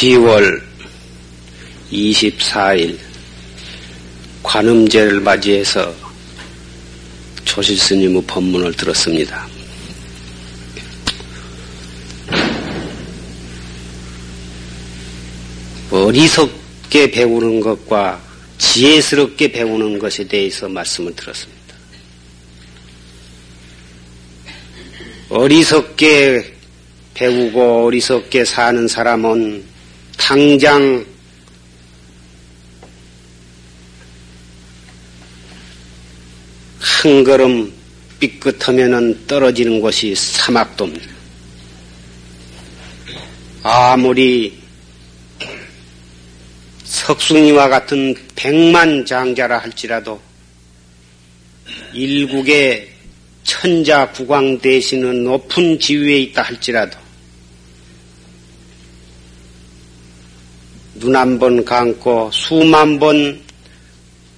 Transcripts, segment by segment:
10월 24일 관음제를 맞이해서 조실스님의 법문을 들었습니다. 어리석게 배우는 것과 지혜스럽게 배우는 것에 대해서 말씀을 들었습니다. 어리석게 배우고 어리석게 사는 사람은 당장 한 걸음 삐끗하면 떨어지는 것이 사막도입니다. 아무리 석순이와 같은 백만 장자라 할지라도 일국의 천자 국왕 대신은 높은 지위에 있다 할지라도 눈 한 번 감고 수만 번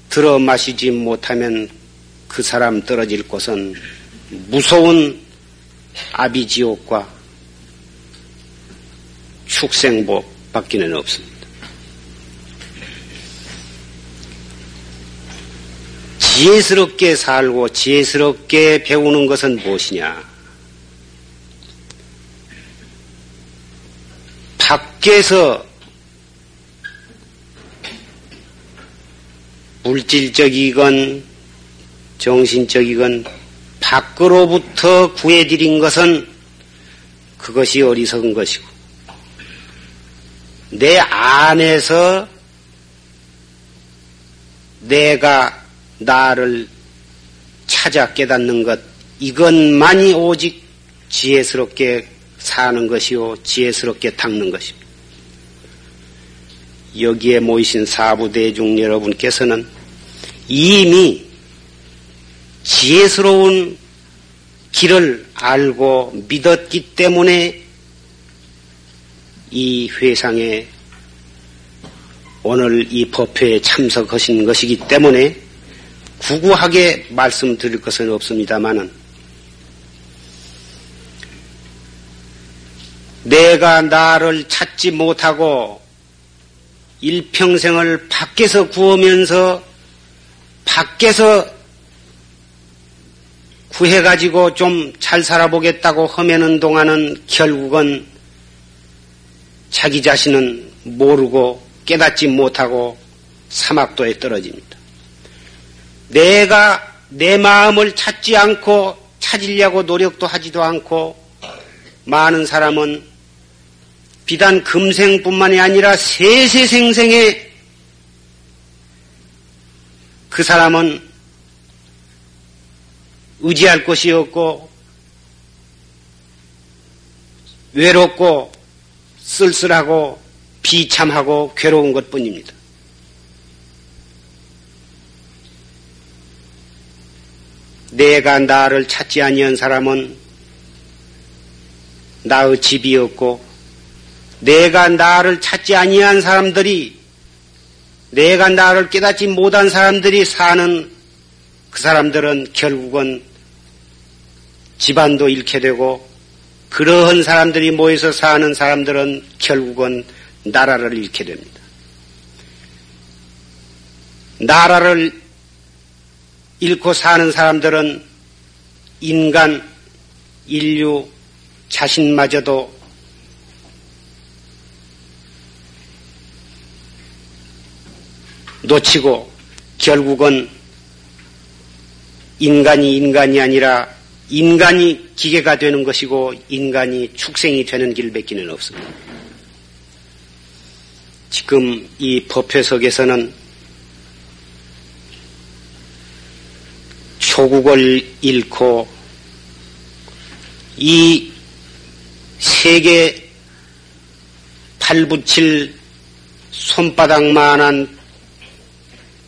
들어 마시지 못하면 그 사람 떨어질 곳은 무서운 아비지옥과 축생복 밖에는 없습니다. 지혜스럽게 살고 지혜스럽게 배우는 것은 무엇이냐? 밖에서 물질적이건 정신적이건 밖으로부터 구해드린 것은 그것이 어리석은 것이고 내 안에서 내가 나를 찾아 깨닫는 것, 이것만이 오직 지혜스럽게 사는 것이요, 지혜스럽게 닦는 것입니다. 여기에 모이신 사부대중 여러분께서는 이미 지혜스러운 길을 알고 믿었기 때문에 이 회상에 오늘 이 법회에 참석하신 것이기 때문에 구구하게 말씀드릴 것은 없습니다만은 내가 나를 찾지 못하고 일평생을 밖에서 구하면서 밖에서 구해가지고 좀 잘 살아보겠다고 허매는 동안은 결국은 자기 자신은 모르고 깨닫지 못하고 사막도에 떨어집니다. 내가 내 마음을 찾지 않고 찾으려고 노력도 하지도 않고 많은 사람은 비단 금생뿐만이 아니라 세세생생에 그 사람은 의지할 곳이 없고 외롭고 쓸쓸하고 비참하고 괴로운 것 뿐입니다. 내가 나를 찾지 아니한 사람은 나의 집이 없고 내가 나를 찾지 아니한 사람들이 내가 나를 깨닫지 못한 사람들이 사는 그 사람들은 결국은 집안도 잃게 되고 그러한 사람들이 모여서 사는 사람들은 결국은 나라를 잃게 됩니다. 나라를 잃고 사는 사람들은 인간, 인류 자신마저도 놓치고 결국은 인간이 인간이 아니라 인간이 기계가 되는 것이고 인간이 축생이 되는 길밖에는 없습니다. 지금 이 법회석에서는 조국을 잃고 이 세계 팔붙일 손바닥만한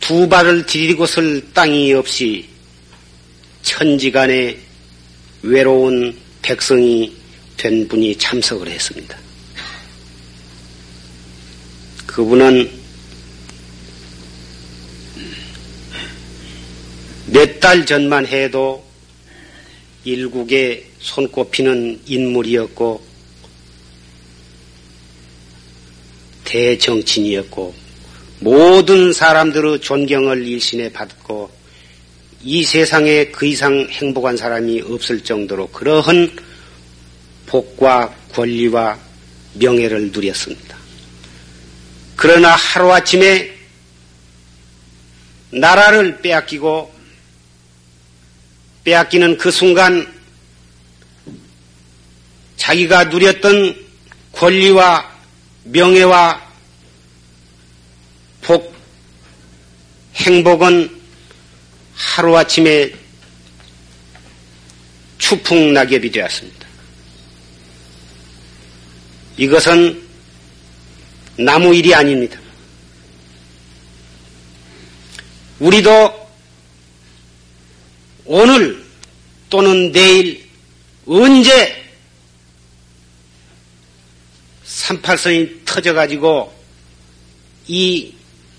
두 발을 디디고 쓸 땅이 없이 천지간에 외로운 백성이 된 분이 참석을 했습니다. 그분은 몇 달 전만 해도 일국에 손꼽히는 인물이었고 대정치인이었고 모든 사람들의 존경을 일신에 받고 이 세상에 그 이상 행복한 사람이 없을 정도로 그러한 복과 권리와 명예를 누렸습니다. 그러나 하루아침에 나라를 빼앗기고 빼앗기는 그 순간 자기가 누렸던 권리와 명예와 복, 행복은 하루아침에 추풍낙엽이 되었습니다. 이것은 나무 일이 아닙니다. 우리도 오늘 또는 내일 언제 38선이 터져가지고 이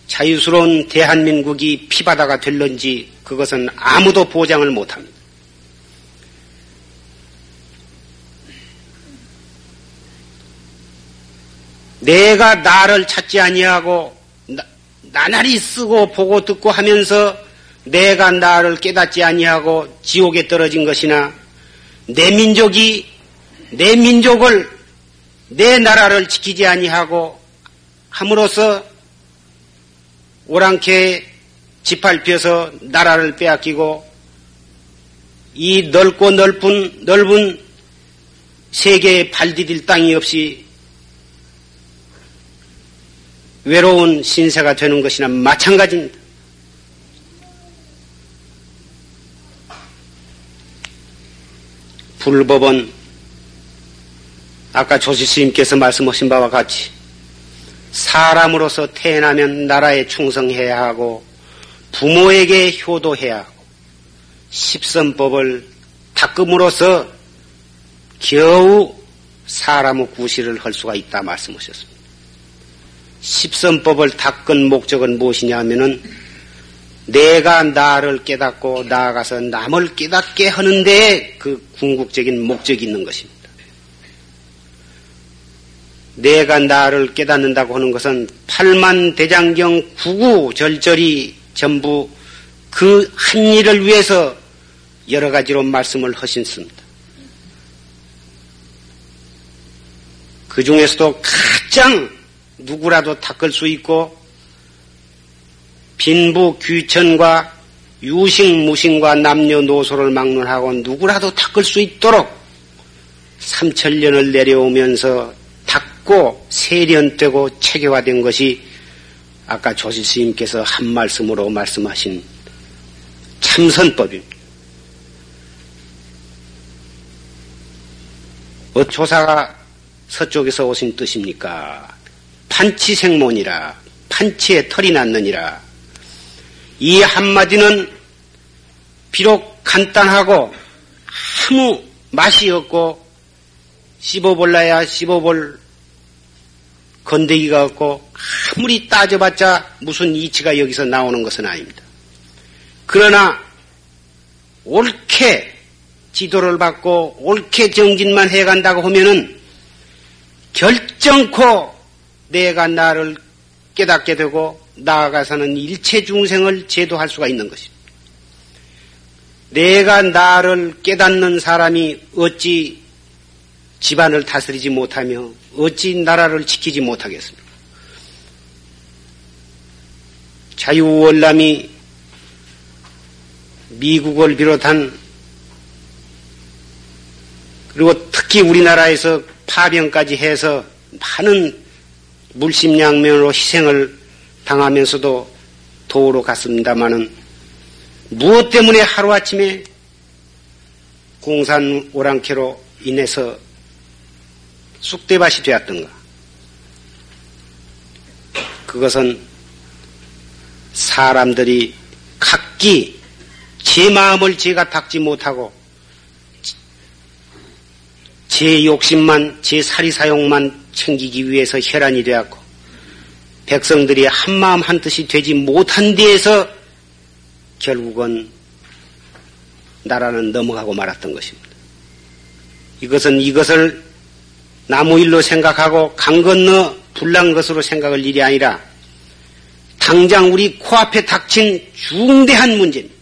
자유스러운 대한민국이 피바다가 될런지 그것은 아무도 보장을 못합니다. 내가 나를 찾지 아니하고 나날이 쓰고 보고 듣고 하면서 내가 나를 깨닫지 아니하고 지옥에 떨어진 것이나 내 민족이 내 민족을 내 나라를 지키지 아니하고 함으로써 오랑캐 짓밟혀서 나라를 빼앗기고 이 넓고 넓은 넓은 세계에 발 디딜 땅이 없이 외로운 신세가 되는 것이나 마찬가지입니다. 불법은 아까 조시 스님께서 말씀하신 바와 같이 사람으로서 태어나면 나라에 충성해야 하고 부모에게 효도해야 하고 십선법을 닦음으로써 겨우 사람의 구실을 할 수가 있다 말씀하셨습니다. 십선법을 닦은 목적은 무엇이냐 하면은 내가 나를 깨닫고 나아가서 남을 깨닫게 하는데 그 궁극적인 목적이 있는 것입니다. 내가 나를 깨닫는다고 하는 것은 팔만 대장경 구구 절절히 전부 그 한 일을 위해서 여러 가지로 말씀을 하신습니다. 그 중에서도 가장 누구라도 닦을 수 있고 빈부 귀천과 유식 무신과 남녀노소를 막론하고 누구라도 닦을 수 있도록 삼천년을 내려오면서 닦고 세련되고 체계화된 것이 아까 조실 스님께서 한 말씀으로 말씀하신 참선법입니다. 어, 조사가 서쪽에서 오신 뜻입니까? 판치생몬이라 판치에 털이 났느니라 이 한마디는 비록 간단하고 아무 맛이 없고 씹어볼라야 씹어볼 건데기가 없고 아무리 따져봤자 무슨 이치가 여기서 나오는 것은 아닙니다. 그러나 옳게 지도를 받고 옳게 정진만 해간다고 하면은 결정코 내가 나를 깨닫게 되고 나아가서는 일체 중생을 제도할 수가 있는 것입니다. 내가 나를 깨닫는 사람이 어찌 집안을 다스리지 못하며 어찌 나라를 지키지 못하겠습니까? 자유월남이 미국을 비롯한 그리고 특히 우리나라에서 파병까지 해서 많은 물심양면으로 희생을 당하면서도 도로 갔습니다마는 무엇 때문에 하루아침에 공산 오랑캐로 인해서 쑥대밭이 되었던가? 그것은 사람들이 각기 제 마음을 제가 닦지 못하고 제 욕심만, 제 사리사욕만 챙기기 위해서 혈안이 되었고 백성들이 한마음 한뜻이 되지 못한 데에서 결국은 나라는 넘어가고 말았던 것입니다. 이것은 이것을 나무 일로 생각하고 강 건너 불난 것으로 생각할 일이 아니라 당장 우리 코앞에 닥친 중대한 문제입니다.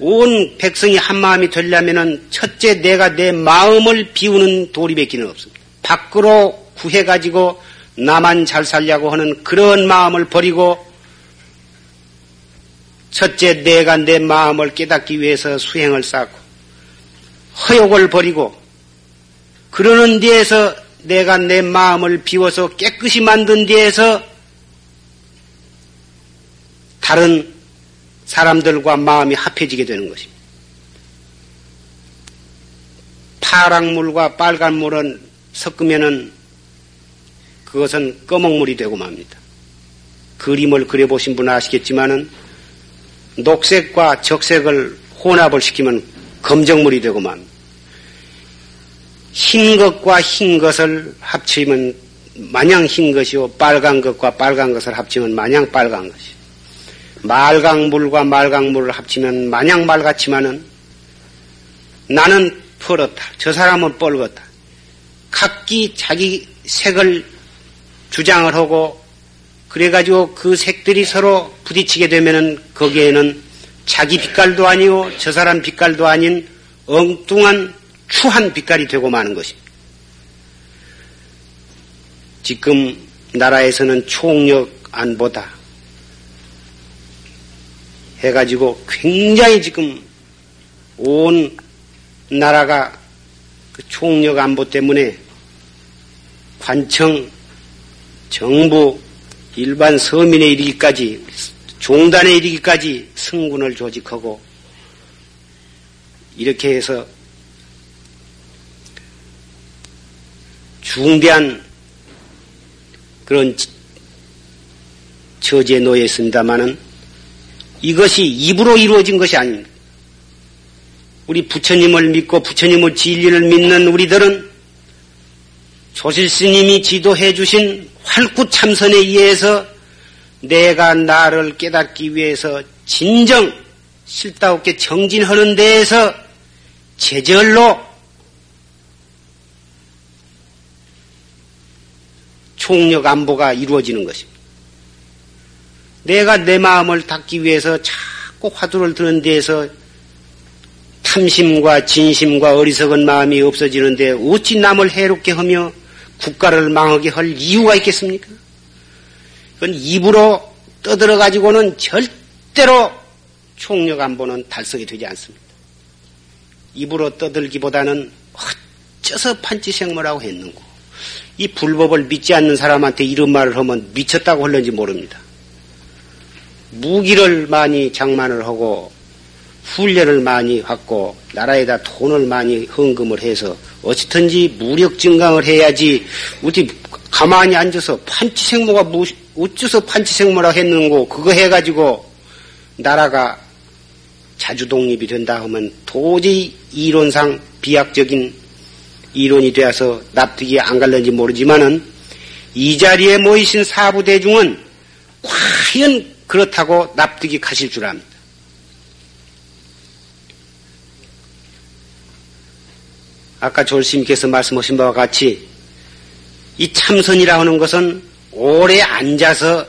온 백성이 한 마음이 되려면 첫째 내가 내 마음을 비우는 도리밖에는 없습니다. 밖으로 구해 가지고 나만 잘 살려고 하는 그런 마음을 버리고 첫째 내가 내 마음을 깨닫기 위해서 수행을 쌓고 허욕을 버리고 그러는 데에서 내가 내 마음을 비워서 깨끗이 만든 데에서 다른 사람들과 마음이 합해지게 되는 것입니다. 파랑물과 빨간물은 섞으면은 그것은 꺼먹물이 되고 맙니다. 그림을 그려보신 분은 아시겠지만은 녹색과 적색을 혼합을 시키면 검정물이 되고 맙니다. 흰 것과 흰 것을 합치면 마냥 흰 것이요 빨간 것과 빨간 것을 합치면 마냥 빨간 것이. 말강물과 말강물을 합치면 마냥 맑았지만은 나는 펄었다. 저 사람은 뻘겋다. 각기 자기 색을 주장을 하고 그래가지고 그 색들이 서로 부딪히게 되면은 거기에는 자기 빛깔도 아니고 저 사람 빛깔도 아닌 엉뚱한 추한 빛깔이 되고 마는 것입니다. 지금 나라에서는 총력 안보다 해가지고 굉장히 지금 온 나라가 그 총력 안보 때문에 관청, 정부, 일반 서민에 이르기까지 종단에 이르기까지 승군을 조직하고 이렇게 해서 중대한 그런 처지에 놓여 있습니다만은 이것이 입으로 이루어진 것이 아닙니다. 우리 부처님을 믿고 부처님의 진리를 믿는 우리들은 조실 스님이 지도해 주신 활구 참선에 의해서 내가 나를 깨닫기 위해서 진정 실다없게 정진하는 데에서 제절로 총력 안보가 이루어지는 것입니다. 내가 내 마음을 닫기 위해서 자꾸 화두를 드는 데에서 탐심과 진심과 어리석은 마음이 없어지는데 어찌 남을 해롭게 하며 국가를 망하게 할 이유가 있겠습니까? 그건 입으로 떠들어 가지고는 절대로 총력 안보는 달성이 되지 않습니다. 입으로 떠들기보다는 어째서 판치생모라고 했는고 이 불법을 믿지 않는 사람한테 이런 말을 하면 미쳤다고 할는지 모릅니다. 무기를 많이 장만을 하고 훈련을 많이 받고 나라에다 돈을 많이 헌금을 해서 어찌든지 무력 증강을 해야지 어디 가만히 앉아서 판치생모가 무, 어째서 판치생모라 했는고 그거 해가지고 나라가 자주독립이 된다 하면 도저히 이론상 비약적인 이론이 되어서 납득이 안 갈는지 모르지만은 이 자리에 모이신 사부대중은 과연 그렇다고 납득이 가실 줄 압니다. 아까 졸스님께서 말씀하신 바와 같이 이 참선이라 하는 것은 오래 앉아서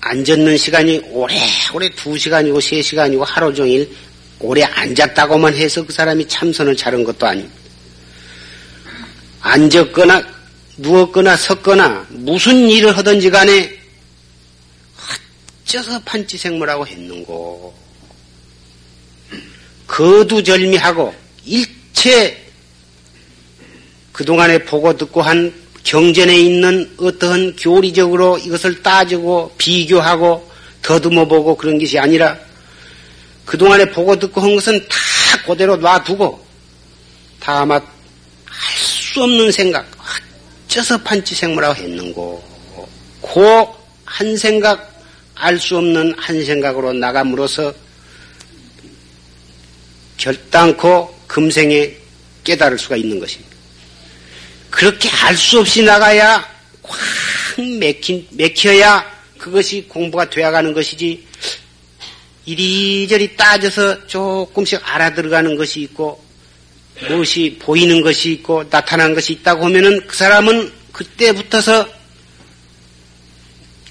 앉았는 시간이 오래 오래 두 시간이고 세 시간이고 하루 종일 오래 앉았다고만 해서 그 사람이 참선을 잘한 것도 아닙니다. 앉았거나 누웠거나 섰거나 무슨 일을 하든지 간에 어째서 판치생물하고 했는고 거두절미하고 일체 그동안에 보고 듣고 한 경전에 있는 어떠한 교리적으로 이것을 따지고 비교하고 더듬어 보고 그런 것이 아니라 그동안에 보고 듣고 한 것은 다 그대로 놔두고 다만 할 수 없는 생각 어째서 판치생물하고 했는고 그한 생각 알 수 없는 한 생각으로 나감으로써 결단코 금생에 깨달을 수가 있는 것입니다. 그렇게 알 수 없이 나가야 꽉 맥힌, 맥혀야 그것이 공부가 되어가는 것이지 이리저리 따져서 조금씩 알아들어가는 것이 있고 무엇이 보이는 것이 있고 나타난 것이 있다고 하면은 그 사람은 그때부터서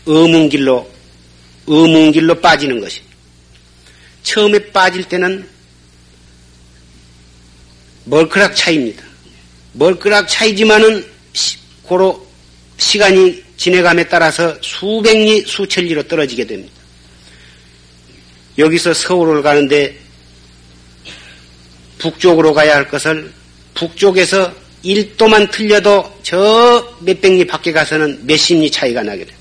어문 길로 어문 길로 빠지는 것이. 처음에 빠질 때는 멀크락 차이입니다. 멀크락 차이지만은 고로 시간이 지내감에 따라서 수백리 수천리로 떨어지게 됩니다. 여기서 서울을 가는데 북쪽으로 가야 할 것을 북쪽에서 1도만 틀려도 저 몇백 리 밖에 가서는 몇십 리 차이가 나게 돼요.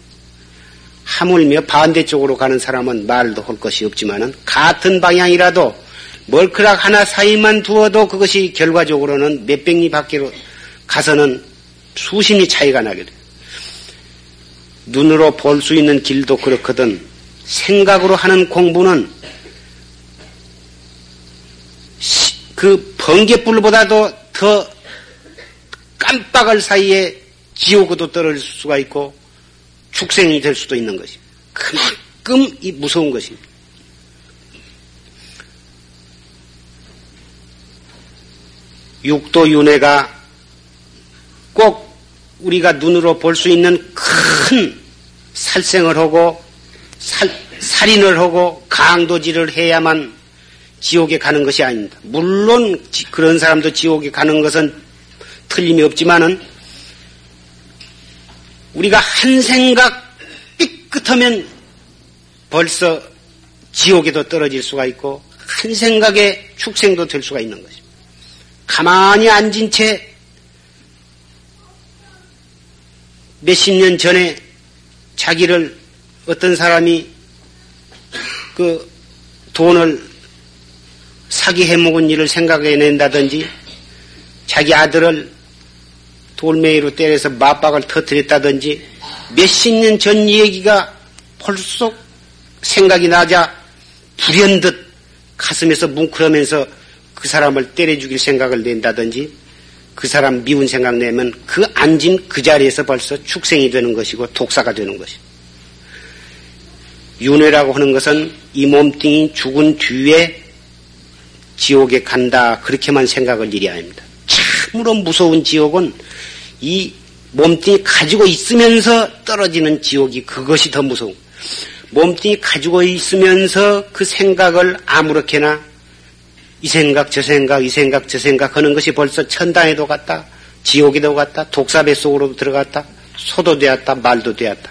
하물며 반대쪽으로 가는 사람은 말도 할 것이 없지만은 같은 방향이라도 멀크락 하나 사이만 두어도 그것이 결과적으로는 몇백 리 밖으로 가서는 수십 리 차이가 나게 돼요. 눈으로 볼 수 있는 길도 그렇거든 생각으로 하는 공부는 그 번개불보다도 더 깜빡할 사이에 지옥으로 떨어질 수가 있고 축생이 될 수도 있는 것이 그만큼 이 무서운 것입니다. 육도 윤회가 꼭 우리가 눈으로 볼 수 있는 큰 살생을 하고 살, 살인을 하고 강도질을 해야만 지옥에 가는 것이 아닙니다. 물론 그런 사람도 지옥에 가는 것은 틀림이 없지만은 우리가 한 생각 삐끗하면 벌써 지옥에도 떨어질 수가 있고 한 생각에 축생도 될 수가 있는 것입니다. 가만히 앉은 채 몇십 년 전에 자기를 어떤 사람이 그 돈을 사기해 먹은 일을 생각해낸다든지 자기 아들을 돌멩이로 때려서 맞박을 터뜨렸다든지 몇십 년 전 얘기가 벌써 생각이 나자 불현듯 가슴에서 뭉클하면서 그 사람을 때려 죽일 생각을 낸다든지 그 사람 미운 생각 내면 그 앉은 그 자리에서 벌써 축생이 되는 것이고 독사가 되는 것이고 윤회라고 하는 것은 이 몸뚱이 죽은 뒤에 지옥에 간다. 그렇게만 생각을 일이 아닙니다. 참으로 무서운 지옥은 이 몸뚱이 가지고 있으면서 떨어지는 지옥이 그것이 더 무서운. 몸뚱이 가지고 있으면서 그 생각을 아무렇게나 이 생각 저 생각 이 생각 저 생각 하는 것이 벌써 천당에도 갔다 지옥에도 갔다 독사배 속으로 들어갔다 소도 되었다 말도 되었다.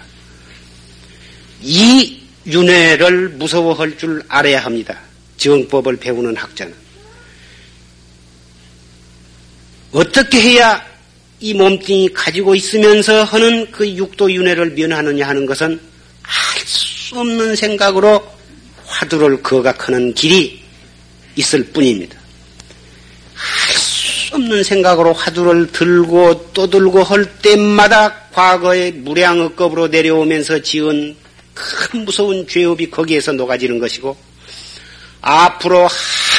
이 윤회를 무서워할 줄 알아야 합니다. 정법을 배우는 학자는. 어떻게 해야 이 몸뚱이 가지고 있으면서 하는 그 육도 윤회를 면하느냐 하는 것은 알 수 없는 생각으로 화두를 거각하는 길이 있을 뿐입니다. 알 수 없는 생각으로 화두를 들고 또 들고 할 때마다 과거의 무량업급으로 내려오면서 지은 큰 무서운 죄업이 거기에서 녹아지는 것이고 앞으로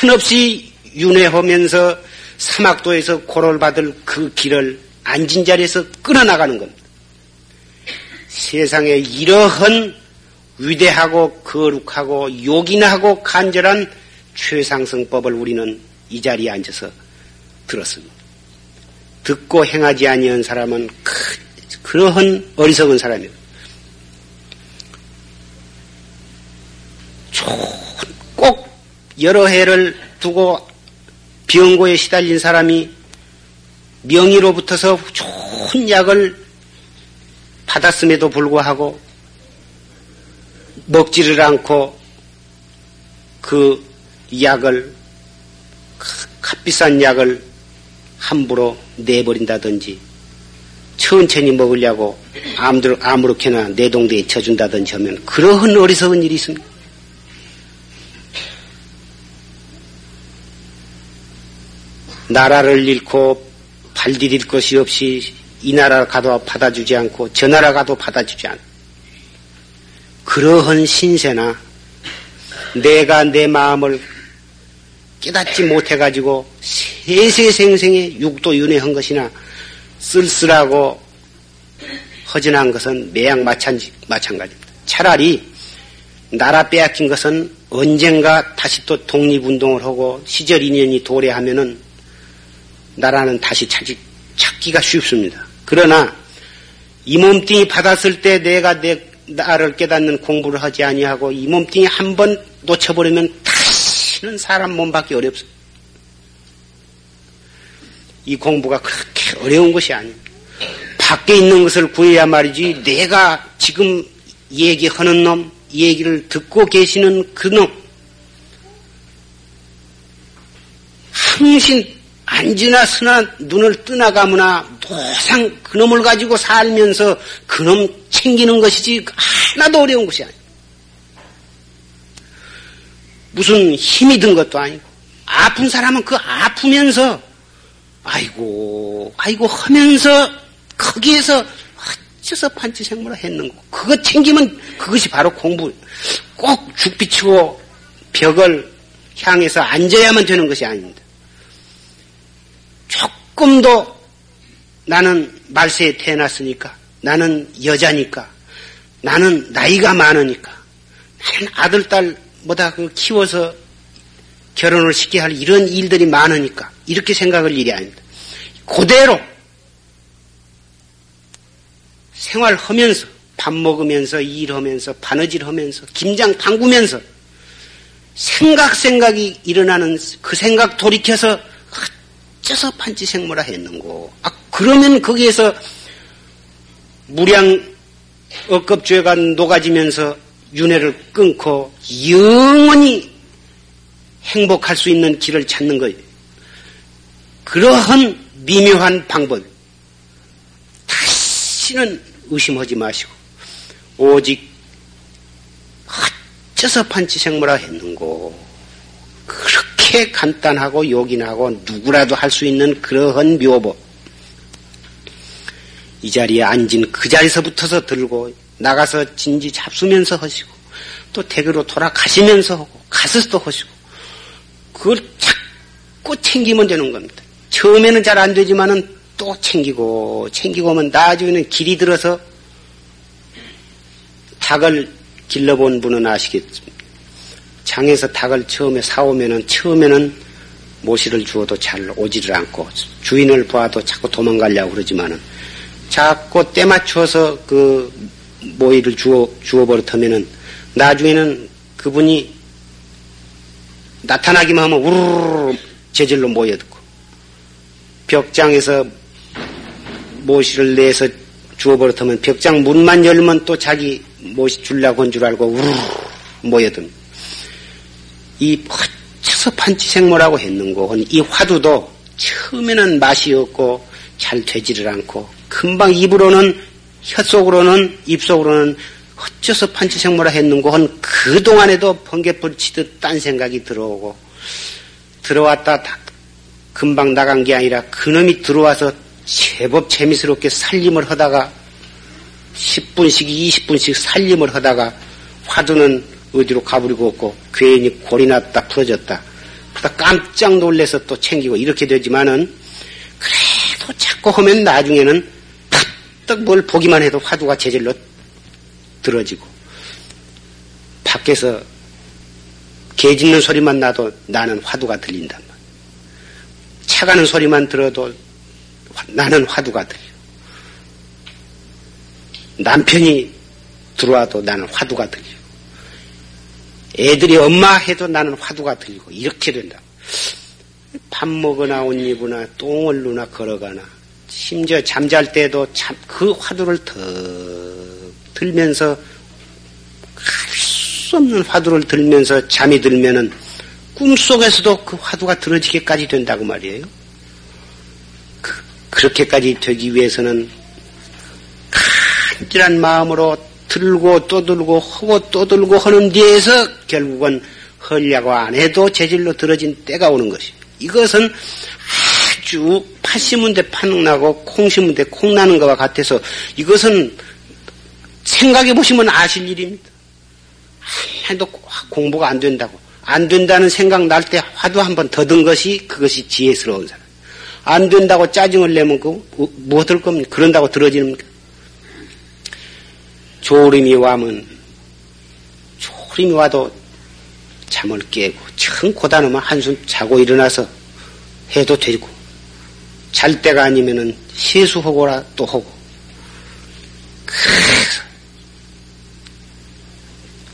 한없이 윤회하면서 사막도에서 고를 받을 그 길을 앉은 자리에서 끊어나가는 겁니다. 세상에 이러한 위대하고 거룩하고 요긴하고 간절한 최상승법을 우리는 이 자리에 앉아서 들었습니다. 듣고 행하지 아니한 사람은 그러한 어리석은 사람이에요. 꼭 여러 해를 두고 병고에 시달린 사람이 명의로부터서 좋은 약을 받았음에도 불구하고 먹지를 않고 그 약을 값비싼 약을 함부로 내버린다든지 천천히 먹으려고 아무렇게나 내동대에 쳐준다든지 하면 그러한 어리석은 일이 있습니다. 나라를 잃고 발디딜 것이 없이 이 나라 가도 받아주지 않고 저 나라 가도 받아주지 않고 그러한 신세나 내가 내 마음을 깨닫지 못해가지고 세세생생의 육도 윤회한 것이나 쓸쓸하고 허전한 것은 매양 마찬가지입니다. 차라리 나라 빼앗긴 것은 언젠가 다시 또 독립운동을 하고 시절 인연이 도래하면은 나라는 다시 찾기, 찾기가 쉽습니다. 그러나 이 몸뚱이 받았을 때 내가 내 나를 깨닫는 공부를 하지 아니하고 이 몸뚱이 한 번 놓쳐버리면 다시는 사람 몸밖에 어렵습니다. 이 공부가 그렇게 어려운 것이 아닙니다. 밖에 있는 것을 구해야 말이지 내가 지금 얘기하는 놈, 얘기를 듣고 계시는 그 놈, 항신 안지나 쓰나 눈을 뜨나가거나 도상 그놈을 가지고 살면서 그놈 챙기는 것이지 하나도 어려운 것이 아니에요. 무슨 힘이 든 것도 아니고 아픈 사람은 그 아프면서 아이고 아이고 하면서 거기에서 어째서 판치생물을 했는고 그거 챙기면 그것이 바로 공부 꼭 죽비치고 벽을 향해서 앉아야만 되는 것이 아닙니다. 조금도 나는 말세에 태어났으니까 나는 여자니까 나는 나이가 많으니까 나는 아들 딸보다 그 키워서 결혼을 시켜야 할 이런 일들이 많으니까 이렇게 생각할 일이 아닙니다. 그대로 생활하면서 밥 먹으면서 일하면서 바느질 하면서 김장 담그면서 생각 생각이 일어나는 그 생각 돌이켜서 어째서 판치생모라 했는고. 아, 그러면 거기에서 무량 억겁죄가 녹아지면서 윤회를 끊고 영원히 행복할 수 있는 길을 찾는 거예요. 그러한 미묘한 방법. 다시는 의심하지 마시고, 오직, 어째서 판치생모라 했는고. 그렇게 간단하고 요긴하고 누구라도 할 수 있는 그러한 묘법. 이 자리에 앉은 그 자리에서부터서 들고 나가서 진지 잡수면서 하시고 또 댁으로 돌아가시면서 하고 가서도 하시고 그걸 자꾸 챙기면 되는 겁니다. 처음에는 잘 안 되지만은 또 챙기고 챙기고 하면 나중에는 길이 들어서 닭을 길러본 분은 아시겠습니다. 장에서 닭을 처음에 사오면은 처음에는 모시를 주어도 잘 오지를 않고 주인을 봐도 자꾸 도망가려고 그러지만은 자꾸 때 맞춰서 그 모이를 주어 주어 버릇하면은 나중에는 그분이 나타나기만 하면 우르르 재질로 모여듣고 벽장에서 모시를 내서 주어 버릇하면 벽장 문만 열면 또 자기 모시 줄라고 한 줄 알고 우르르 모여듭니다. 이 허쳐서 판치생모라고 했는고 이 화두도 처음에는 맛이 없고 잘 되지를 않고 금방 입으로는 혀속으로는 입속으로는 어째서 판치생모라 했는고 한 그동안에도 번개불 치듯 딴 생각이 들어오고 들어왔다 금방 나간 게 아니라 그놈이 들어와서 제법 재미스럽게 살림을 하다가 10분씩 20분씩 살림을 하다가 화두는 어디로 가버리고 없고 괜히 골이 났다 풀어졌다. 그러다 깜짝 놀래서 또 챙기고 이렇게 되지만은 그래도 자꾸 하면 나중에는 팍떡 뭘 보기만 해도 화두가 제절로 들어지고 밖에서 개 짖는 소리만 나도 나는 화두가 들린단 말이야. 차 가는 소리만 들어도 나는 화두가 들려. 남편이 들어와도 나는 화두가 들려. 애들이 엄마 해도 나는 화두가 들리고 이렇게 된다. 밥 먹으나 옷 입으나 똥을 누나 걸어가나 심지어 잠잘 때도 참 그 화두를 더 들면서 할 수 없는 화두를 들면서 잠이 들면은 꿈속에서도 그 화두가 들어지게까지 된다고 말이에요. 그, 그렇게까지 되기 위해서는 간절한 마음으로 들고 또 들고 하고 또 들고 하는 뒤에서 결국은 헐려고 안 해도 재질로 들어진 때가 오는 것이. 이것은 아주 팥 심은 데 파능나고 콩 심은 데 콩 나는 것과 같아서 이것은 생각해 보시면 아실 일입니다. 해도 공부가 안 된다고. 안 된다는 생각 날 때 화두 한번 더든 것이 그것이 지혜스러운 사람. 안 된다고 짜증을 내면 그, 뭐들 겁니까? 그런다고 들어지는니까 조림이 와면 조림이 와도 잠을 깨고 청 고단하면 한숨 자고 일어나서 해도 되고 잘 때가 아니면은 세수하고라 또 하고.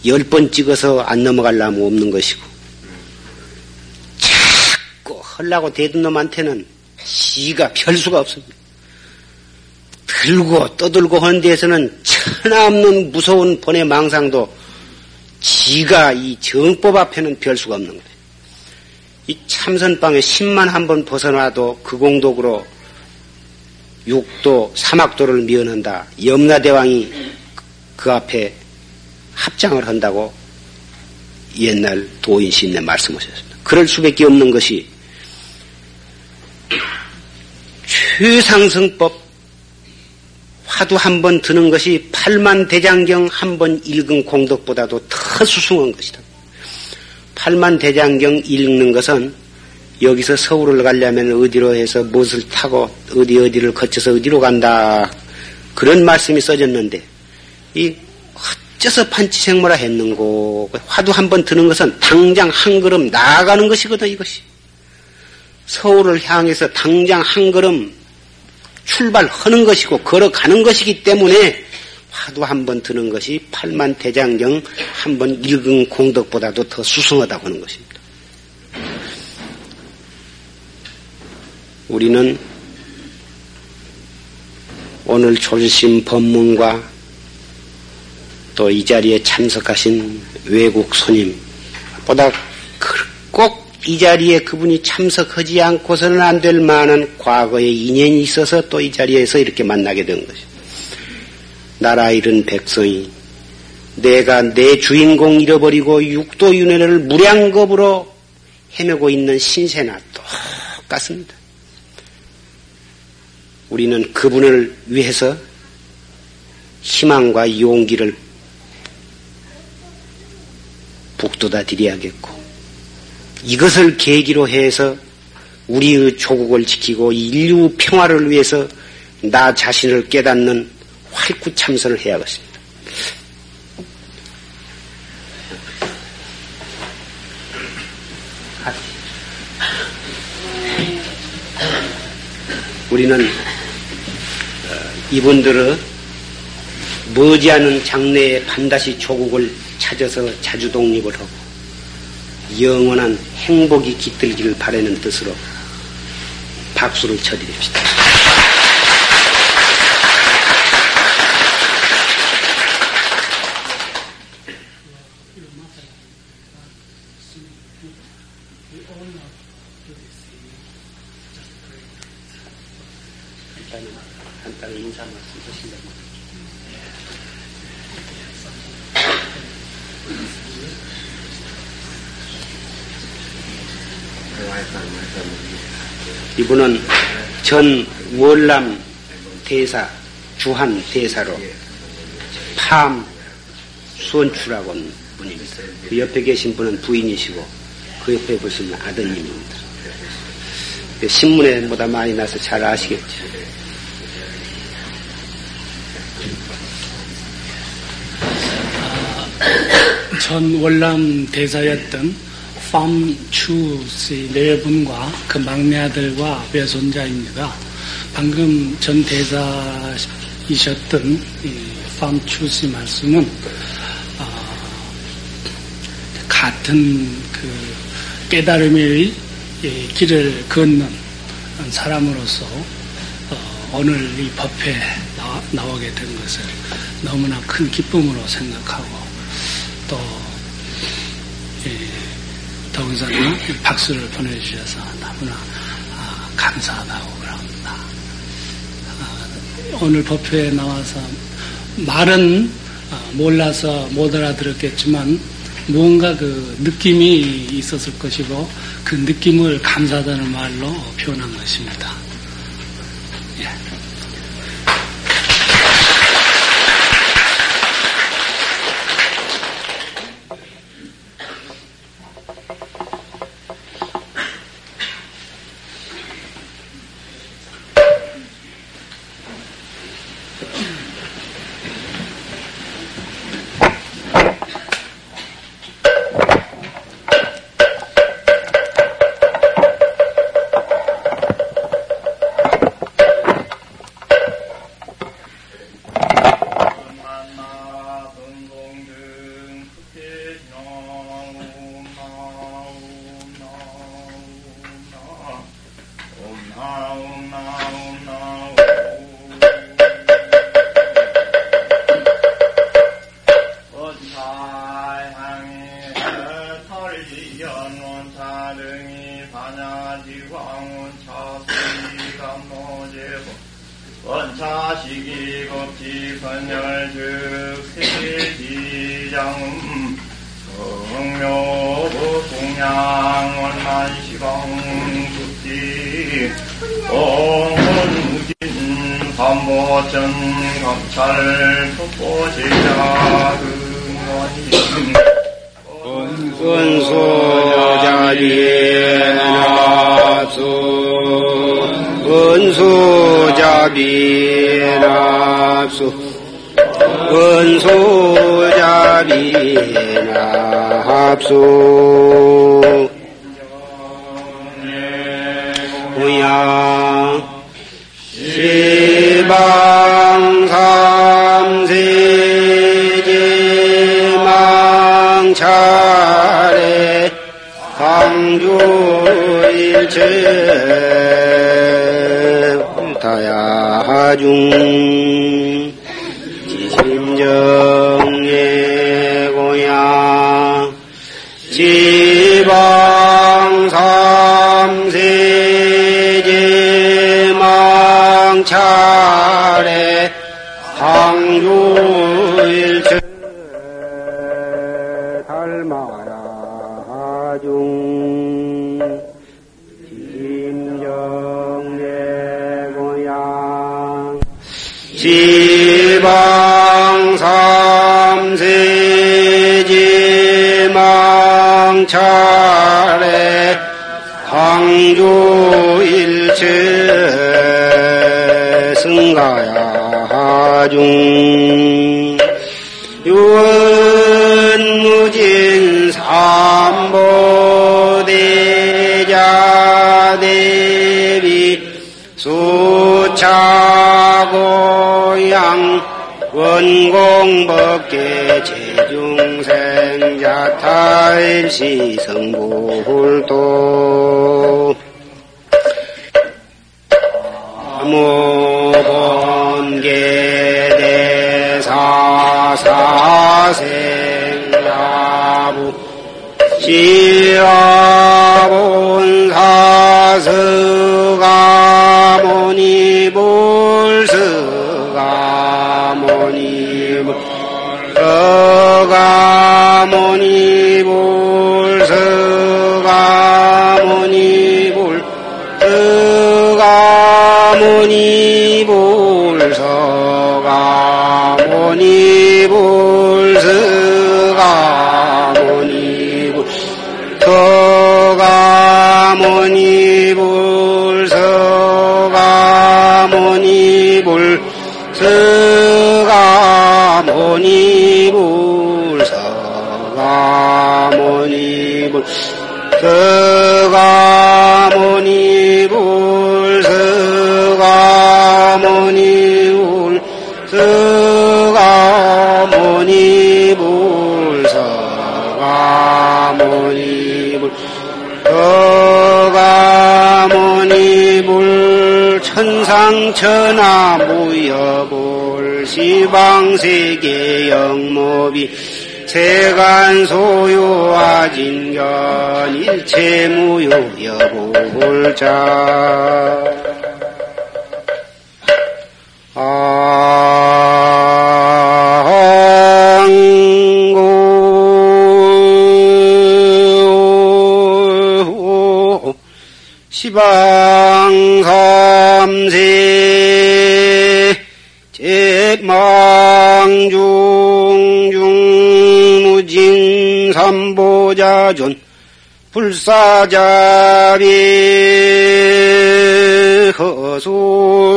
열 번 찍어서 안 넘어갈라면 없는 것이고. 자꾸 헐라고 대든 놈한테는 시가 별 수가 없습니다. 들고 떠들고 하는 데에서는 천하 없는 무서운 번의 망상도 지가 이 정법 앞에는 별 수가 없는 거예요. 이 참선방에 10만 한 번 벗어나도 그 공덕으로 육도, 사막도를 미언한다. 염라대왕이 그 앞에 합장을 한다고 옛날 도인신내 말씀하셨습니다. 그럴 수밖에 없는 것이 최상승법 화두 한 번 드는 것이 팔만 대장경 한 번 읽은 공덕보다도 더 수승한 것이다. 팔만 대장경 읽는 것은 여기서 서울을 가려면 어디로 해서 무엇을 타고 어디 어디를 거쳐서 어디로 간다. 그런 말씀이 써졌는데 이 어째서 판치생모라 했는고 화두 한 번 드는 것은 당장 한 걸음 나아가는 것이거든 이것이. 서울을 향해서 당장 한 걸음 출발하는 것이고 걸어가는 것이기 때문에 화두 한번 드는 것이 팔만 대장경 한 번 읽은 공덕보다도 더 수승하다고 하는 것입니다. 우리는 오늘 졸심 법문과 또 이 자리에 참석하신 외국 손님보다 꼭 이 자리에 그분이 참석하지 않고서는 안 될 만한 과거의 인연이 있어서 또 이 자리에서 이렇게 만나게 된 것이. 나라 잃은 백성이 내가 내 주인공 잃어버리고 육도 윤회를 무량겁으로 헤매고 있는 신세나 똑같습니다. 우리는 그분을 위해서 희망과 용기를 북돋아 드려야겠고 이것을 계기로 해서 우리의 조국을 지키고 인류 평화를 위해서 나 자신을 깨닫는 활구 참선을 해야겠습니다. 우리는 어, 이분들의 머지않은 장래에 반드시 조국을 찾아서 자주 독립을 하고 영원한 행복이 깃들기를 바라는 뜻으로 박수를 쳐드립시다. 간단히 인사 말씀 하신다면. 이분은 전 월남 대사, 주한 대사로 팜 수원추라고 분입니다. 그 옆에 계신 분은 부인이시고 그 옆에 보시면 아드님입니다. 신문에 보다 많이 나서 잘 아시겠죠. 전 월남 대사였던 팜추씨 네 분과 그 막내 아들과 외손자입니다. 방금 전 대사이셨던 팜추씨 말씀은 어, 같은 그 깨달음의 길을 걷는 사람으로서 어, 오늘 이 법회에 나와, 게된 것을 너무나 큰 기쁨으로 생각하고 또 더군다나 박수를 보내주셔서 너무나 아, 감사하다고 그럽니다. 아, 오늘 법회에 나와서 말은 아, 몰라서 못 알아들었겠지만 무언가 그 느낌이 있었을 것이고 그 느낌을 감사하다는 말로 표현한 것입니다. 닮아야 중 심정내 고향 지방 삼세지 망 차례 광주일체 승가야 중. 유언 보대자 대비 수차고양 원공법계 제중생 자타일시 성불도 지아본사스가 모니 볼스가 모니 서가 모니 볼스가모니 볼 서가모니 볼서가모니 볼 모니 볼서가 모니 볼 서가 모니 볼 서가 모니 볼 서가 모니 볼 서가 모니 볼 서가 모니 볼 천상천하 무여볼 시방세계 영모비 세간 소유 아진견 일체 무유 여볼자 불사자비 허소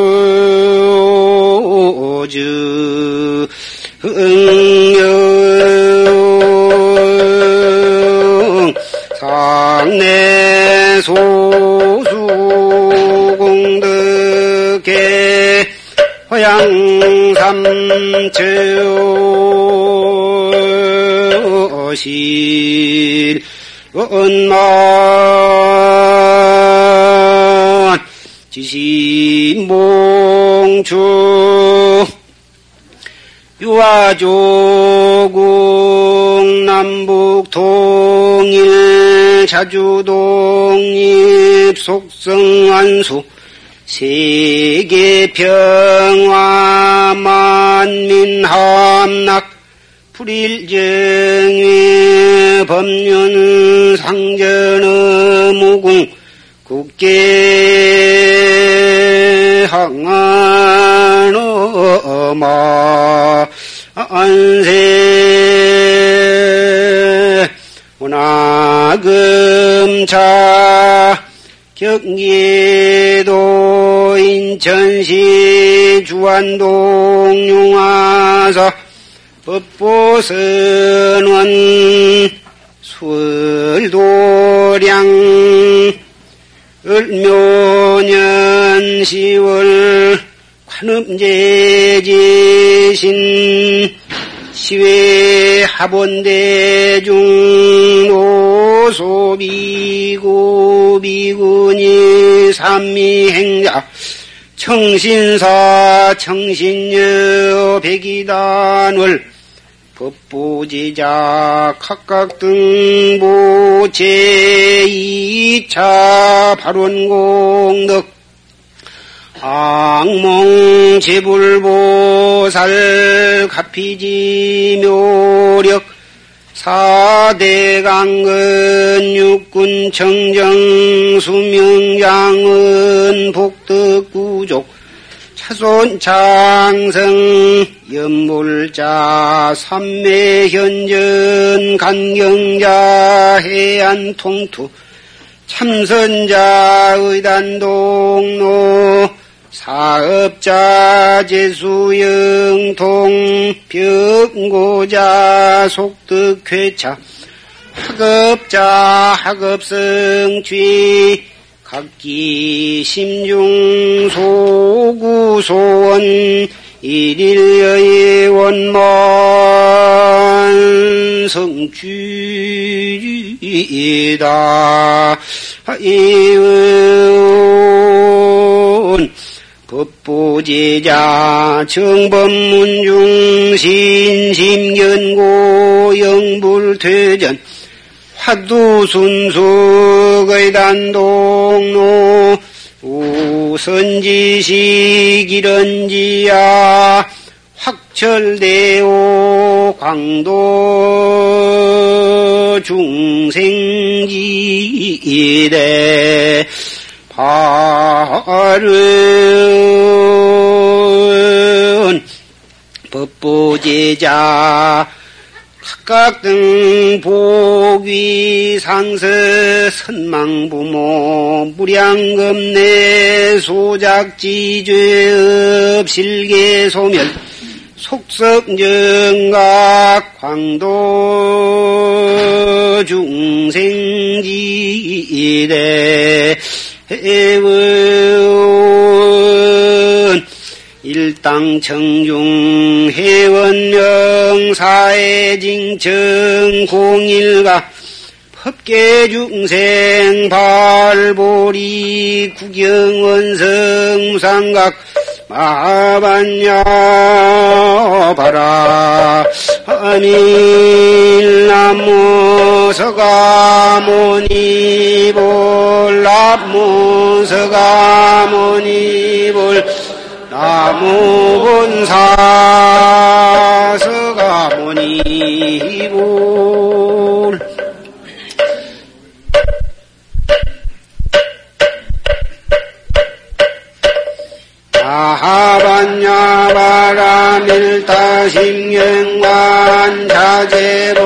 자주독립 속성완수 세계평화 만민함락 불일정의 법륜 상전의 무궁 국계 항안어마 안세 문화금차 경기도 인천시 주안동 용화서 법보선원 술도량 을묘년 10월 관음제지신 시외 하본대중 노소비고 비군이 삼미행자. 청신사 청신여 백이단을 법보제자 각각 등보 제2차 발원공덕 악몽 제불보살 가피지 묘력 사대강근 육군 청정 수명장은 복덕구족 차손 장성 연물자 삼매현전 간경자 해안 통투 참선자 의단동로 사업자 제수영통 병고자 속득회차 학업자 학업성취 각기 심중 소구소원 일일여의 원만 성취이다. 이은 법보제자 정법문중 신심견고 영불퇴전 화두순숙의 단동로 우선지식 이런지야 확철대오 광도 중생지대 바른 법보제자 각각 등 복위 상서 선망부모 무량금내 소작지죄 업 실계소멸 속성정각 광도 중생지대 해원 일당 청중 회원명 사회징청 공일가 법계 중생 발보리 구경원성 무상각 마반야 바라. 아밀나무 서가 모니볼 나무 서가 모니 볼 나무본사 서가 모니 볼 반야바라밀타심경관 자제보살행심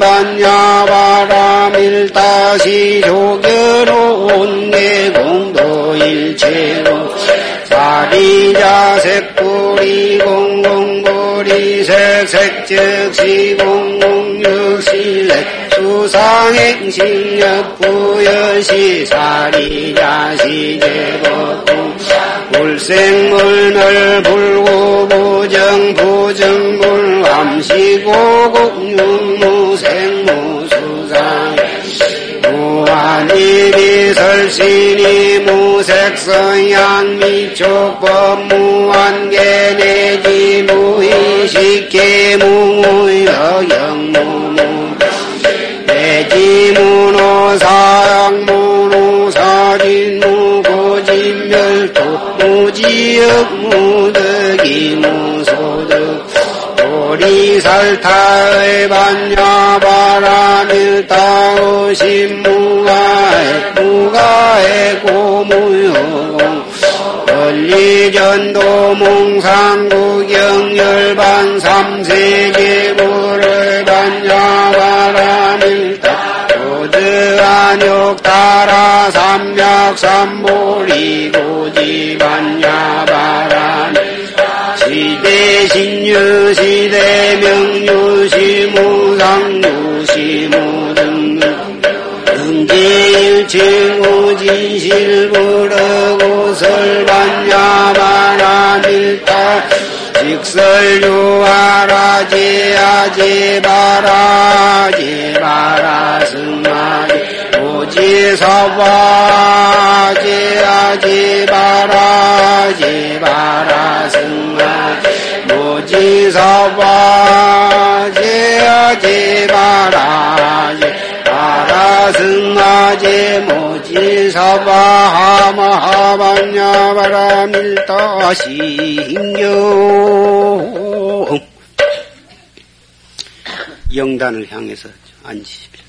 반야바라밀타시 조견온 내 공도 일체로 사리자 색뿌리 공공보리 색 색즉시 공공육실내 수상행신력 부여시 사리자 시제법공 불생물멸 불구부정 부정불 암시고국육무생무수상. 무한이비 설신이 무색서양 미촉법 무한계 내지 무의식계 무무여영 지역 무덕이 무소득 도리살타의 반야바라밀 따오신 무가의 무가의 고무용 원리전도 몽상구경 열반 삼세계 삼약삼보리 고지반야바라밀 시대 신유 시대 명유 시 무상유시 무 등등 등지일칭 진실 부르고 설반야바라밀다. 직설유하라 제아제바라 제바라 승마제 오 지사바 제아제바라 제바라 승마제 모지사바 제아제바라 제바라 승마제 모지사바 하마하반야 바라 밀다신경 영단을 향해서 앉으십시오.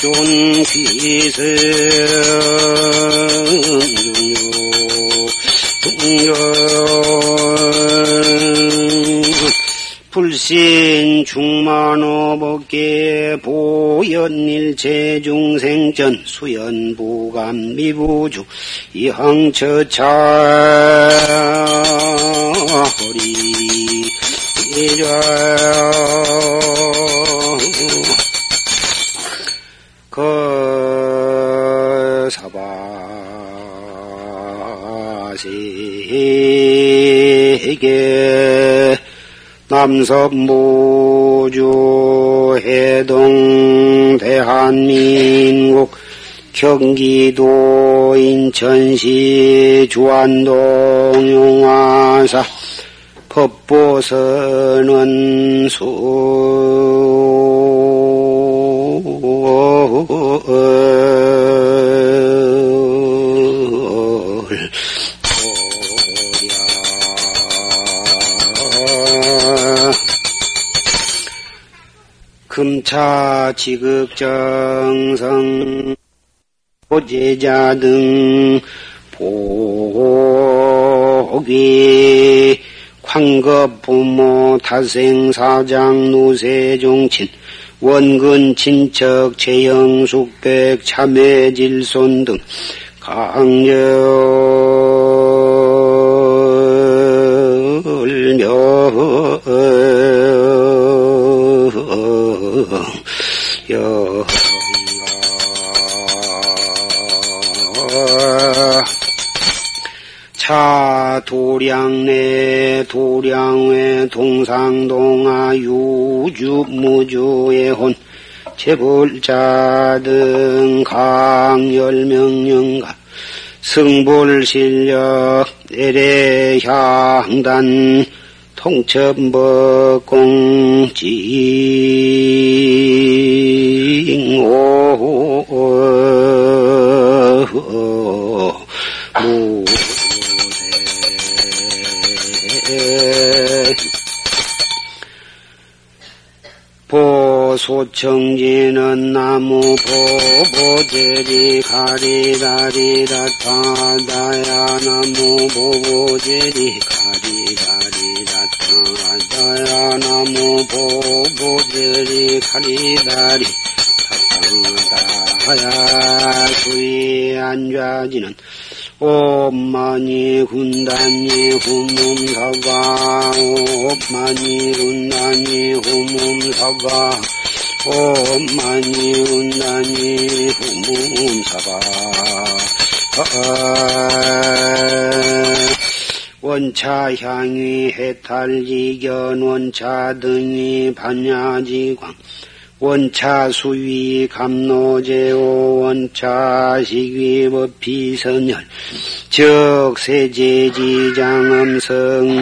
존 비승중존 불신 중만호법계 보연일체 중생전 수연부감 미부주 이항처차 허리 이자 그 사바세계 남섭무주 해동 대한민국 경기도 인천시 주안동 용화사 술 보랴 금차 지극정성 보제자 등 보기 광급 부모 타생 사장 누세 종친 원근 친척 재영 숙백 참회 질손 등 강렬 재벌자 등 강열명령가 승불실력 내래향단 통첩법공징오 무대 보 소청지는 나무 보보제리 가리다리다타다야 나무 보보제리 가리다리다타다야 나무 보보제리 가리다리 타다야. 주위에 앉아지는 옴마니 군단니 후문 사바 옴마니 군단니 후문 사바 옴마니 군단니 후문사바 원차 향위 해탈 이견 원차 등이 반야지광. 원차 수위 감노제오 원차 식위 법피선열. 적 세제지장음성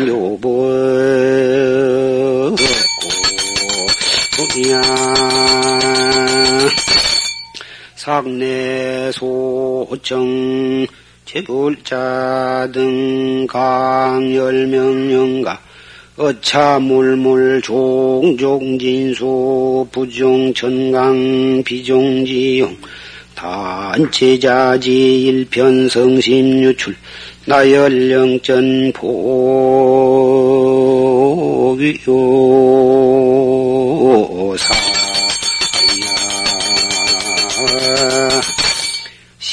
요보 고야 상내 소정 제불자 등 강열명령가 어차물물 종종진수 부종천강 비종지용 단체자지 일편성심유출 나열령전 보위요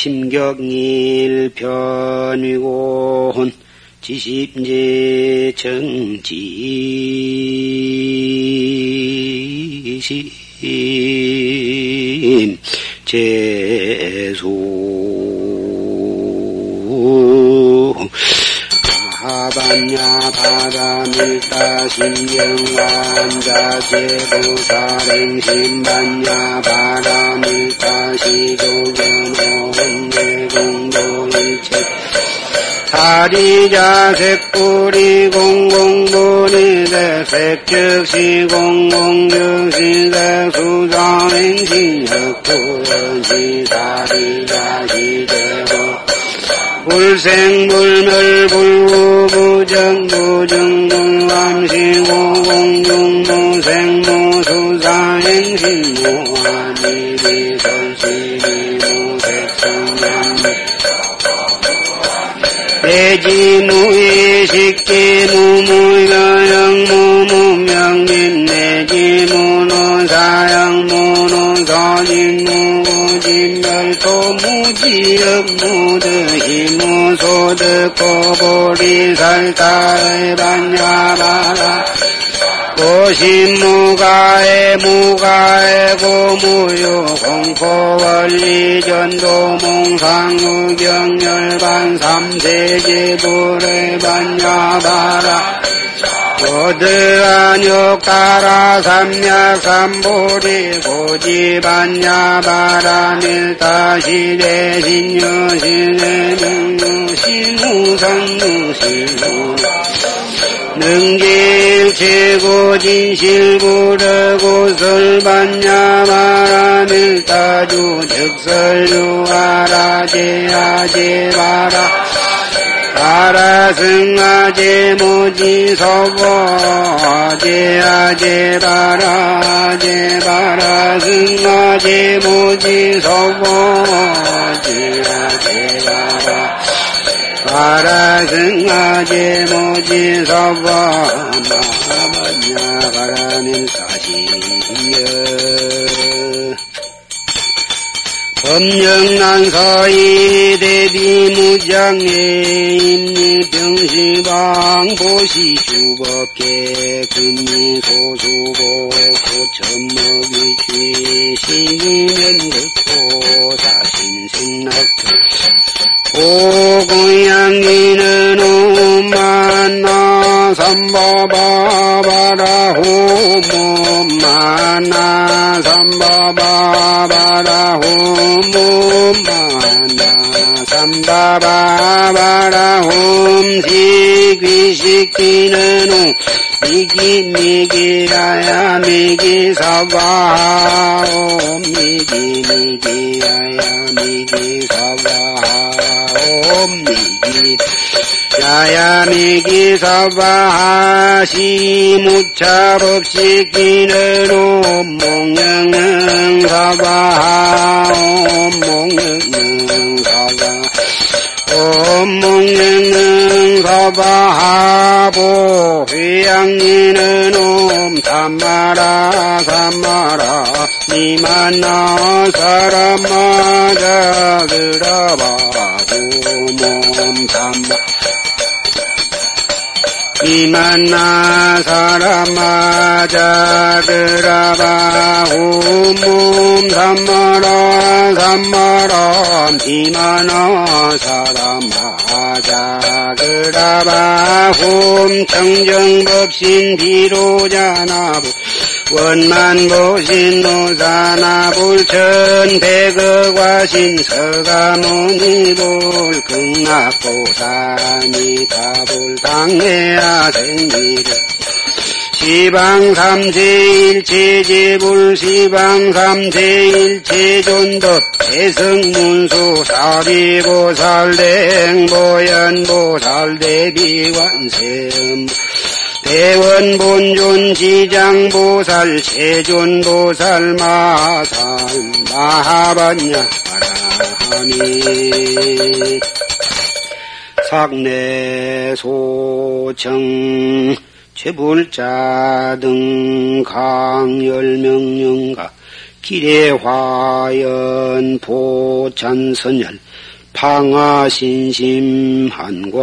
심격일편위고 혼 지심제 정지심 제소 하반야 바다밀다 심경완자 제부사랭심반야 바다밀다 시조견호혼내공도일체 다리자 색뿌리 공공분이대 색즉시 공공즉시대 수장행신혁구연시 다리자 시대고 불생불멸 불우부정 부정무암시고 공중무생무수사행신 무아니리 설시리 무색성량 내지무의 식기 무무여영 무무명진 내지무노사영 무노서진 무진멸토 무지역 무드히 무소득 고보리 살타의 반야바라. 고심무가에 무가에 고무요 공포원리 전도 몽상무경열반 삼세제불에 반야바라 고드안욕가라 삼약삼보리 고지반야 바라 밀타시대 신유시대 능무시무상무시무 능길 최고 진실부르 고설반야마라 밀타주 즉설유아라 제아제바라 바라승 아제 모지 서보 제아제 바라 제바라승 아제 모지 서보 제아제 바라. 바라승 아제 모지 서보 마마냐 바라는 사시여 법령난서이 대비무장에 임리병시방 보시슈법계 금리소수고 고천먹이 취신이면 듣고 사신생낙 오고양이는 오만나 삼바바바라 호모만나 삼바바바라 호모만나 삼바바바라 홈시귀시끼는 오 미기 미기라야 미기 사바 옴 미기 미기라야 미기 사바 옴미기 야야미기 사바하시 무차법시키는 옴몽영응 사바하 옴몽영응 사바 옴몽영응 사바하보 회양이는 옴 삼마라 삼마라 니만나 사람 맞아 들어봐 오몸삼바 이만나 사람마자 그라바 오몸삼마람 삼마라. 이만나 사람마자 그라바 홈청정법신 비로자나부 원만 보신 노사나 불천 백억화신 서가모니불 극락보사니 다불 당내야 생기려 시방삼세일체제불 시방삼세일체존도 대성문수 사비보살댕보연보살대비관세음 대원본존 지장보살 세존보살 마살 마하반야 아라하미 상내소청 최불자 등 강열명령가 기례화연 보찬선열 방화신심 한과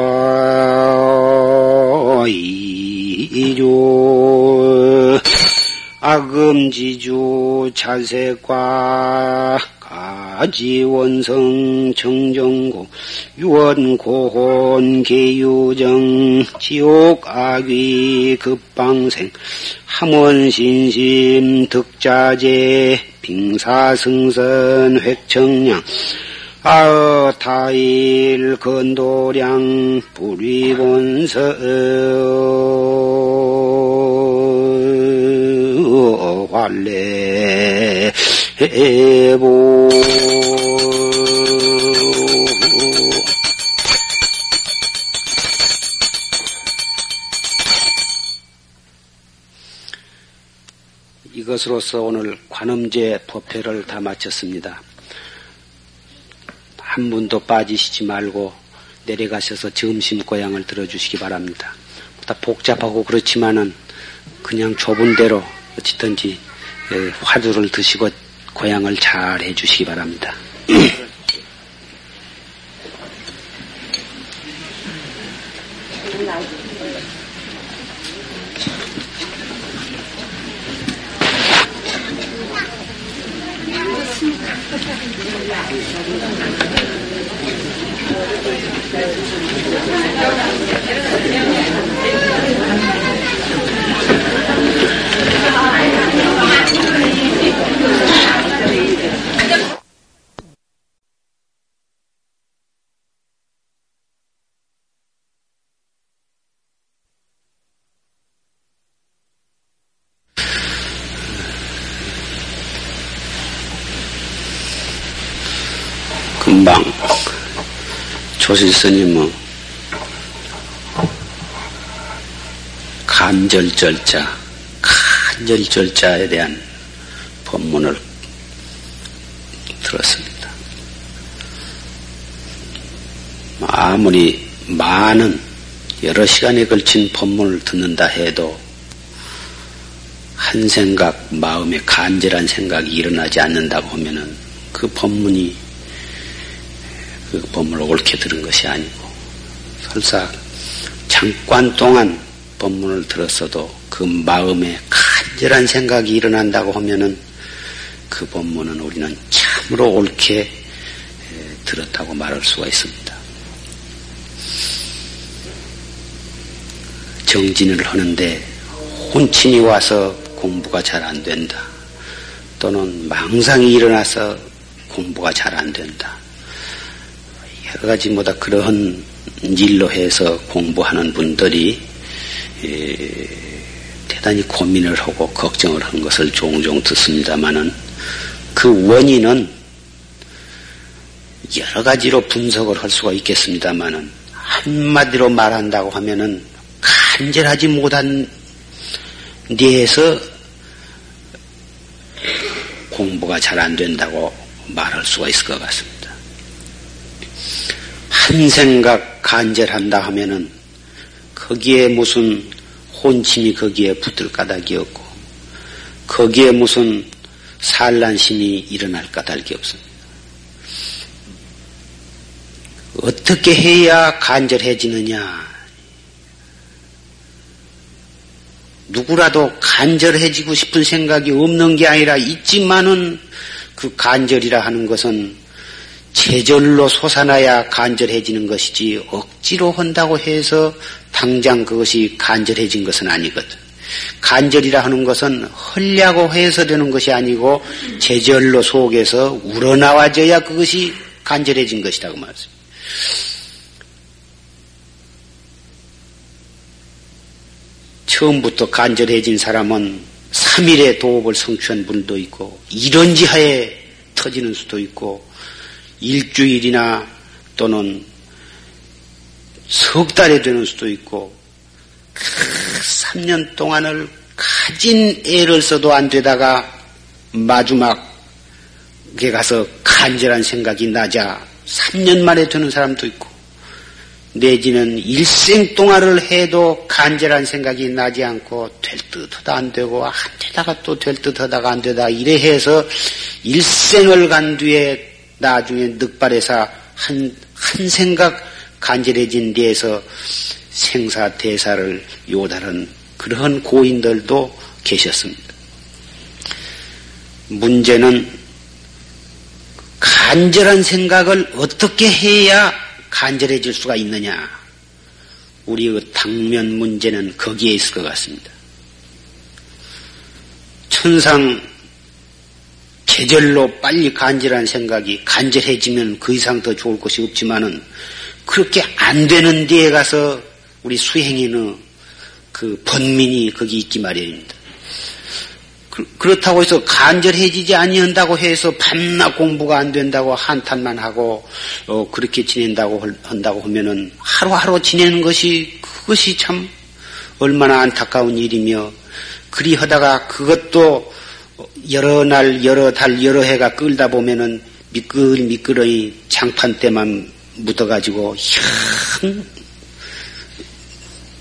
이 조 악음지주 자세과 가지원성 정정고 유원고혼 계유정 지옥악귀 급방생 함원신심 득자재 빙사승선 획청량 아타일 건도량 불위본서 활래 해보 이것으로서 오늘 관음제 법회를 다 마쳤습니다. 한 분도 빠지시지 말고 내려가셔서 점심 고향을 들어주시기 바랍니다. 보다 복잡하고 그렇지만은 그냥 좁은 대로 어찌든지 화두를 드시고 고향을 잘 해주시기 바랍니다. 조실 스님은 간절절자, 간절절자에 대한 법문을 들었습니다. 아무리 많은 여러 시간에 걸친 법문을 듣는다 해도 한 생각, 마음에 간절한 생각이 일어나지 않는다고 하면은 그 법문이 그 법문을 옳게 들은 것이 아니고 설사 잠깐 동안 법문을 들었어도 그 마음에 간절한 생각이 일어난다고 하면은 그 법문은 우리는 참으로 옳게 들었다고 말할 수가 있습니다. 정진을 하는데 혼침이 와서 공부가 잘 안 된다. 또는 망상이 일어나서 공부가 잘 안 된다. 여러 가지 뭐다 그러한 일로 해서 공부하는 분들이 대단히 고민을 하고 걱정을 하는 것을 종종 듣습니다만은 그 원인은 여러 가지로 분석을 할 수가 있겠습니다만은 한마디로 말한다고 하면은 간절하지 못한 데에서 공부가 잘 안 된다고 말할 수가 있을 것 같습니다. 한 생각 간절한다 하면은 거기에 무슨 혼침이 거기에 붙을 까닭이 없고 거기에 무슨 산란심이 일어날 까닭이 없습니다. 어떻게 해야 간절해지느냐? 누구라도 간절해지고 싶은 생각이 없는 게 아니라 있지만은 그 간절이라 하는 것은 제절로 솟아나야 간절해지는 것이지 억지로 한다고 해서 당장 그것이 간절해진 것은 아니거든. 간절이라 하는 것은 헐려고 해서 되는 것이 아니고 제절로 속에서 우러나와져야 그것이 간절해진 것이라고 말했습니다. 처음부터 간절해진 사람은 3일의 도업을 성취한 분도 있고 이런 지하에 터지는 수도 있고 일주일이나 또는 석 달에 되는 수도 있고 그 3년 동안을 가진 애를 써도 안 되다가 마지막에 가서 간절한 생각이 나자 3년 만에 되는 사람도 있고 내지는 일생 동안을 해도 간절한 생각이 나지 않고 될 듯하다 안 되고 안 되다가 또 될 듯하다가 안 되다 이래 해서 일생을 간 뒤에 나중에 늑발에서 한, 한 생각 간절해진 데에서 생사 대사를 요달한 그러한 고인들도 계셨습니다. 문제는 간절한 생각을 어떻게 해야 간절해질 수가 있느냐. 우리의 당면 문제는 거기에 있을 것 같습니다. 천상 계절로 빨리 간절한 생각이 간절해지면 그 이상 더 좋을 것이 없지만은 그렇게 안 되는 데에 가서 우리 수행인의 그 번민이 거기 있기 마련입니다. 그, 렇다고 해서 간절해지지 아니한다고 해서 밤낮 공부가 안 된다고 한탄만 하고 어, 그렇게 지낸다고 한다고 하면은 하루하루 지내는 것이 그것이 참 얼마나 안타까운 일이며 그리 하다가 그것도 여러 날 여러 달 여러 해가 끌다 보면은 미끌 미끌의 장판 때만 묻어가지고 형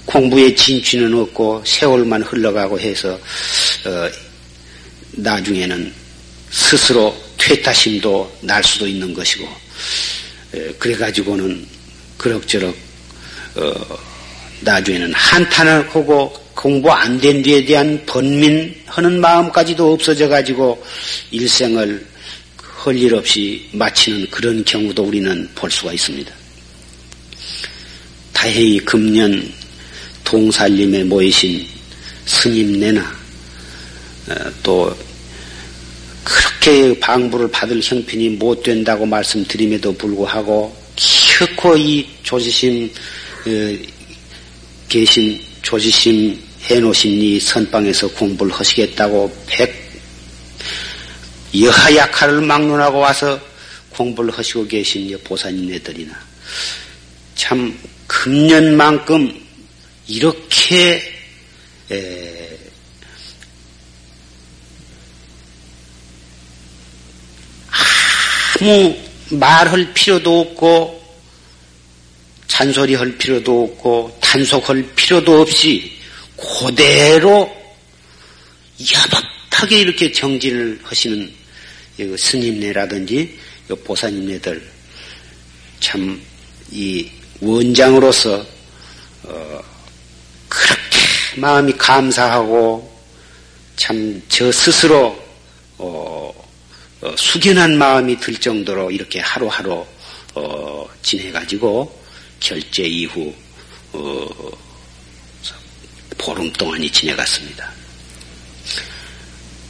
공부에 진취는 없고 세월만 흘러가고 해서 어, 나중에는 스스로 퇴타심도 날 수도 있는 것이고 그래가지고는 그럭저럭 어, 나중에는 한탄을 하고 공부 안된 데에 대한 번민하는 마음까지도 없어져 가지고 일생을 할 일 없이 마치는 그런 경우도 우리는 볼 수가 있습니다. 다행히 금년 동살림에 모이신 스님네나 어, 또 그렇게 방부를 받을 형편이 못 된다고 말씀드림에도 불구하고 기어코 이 조지심 어, 계신 조지심 해놓으신 이 선방에서 공부를 하시겠다고 백 여하 약화를 막론하고 와서 공부를 하시고 계신 보사님네들이나 참 금년만큼 이렇게 에, 아무 말할 필요도 없고 잔소리 할 필요도 없고 단속할 필요도 없이 그대로 야박하게 이렇게 정진을 하시는 스님네라든지 보사님네들 참 이 원장으로서 어 그렇게 마음이 감사하고 참 저 스스로 어 어, 숙연한 마음이 들 정도로 이렇게 하루하루 어, 지내가지고 결제 이후 어, 보름 동안이 지내갔습니다.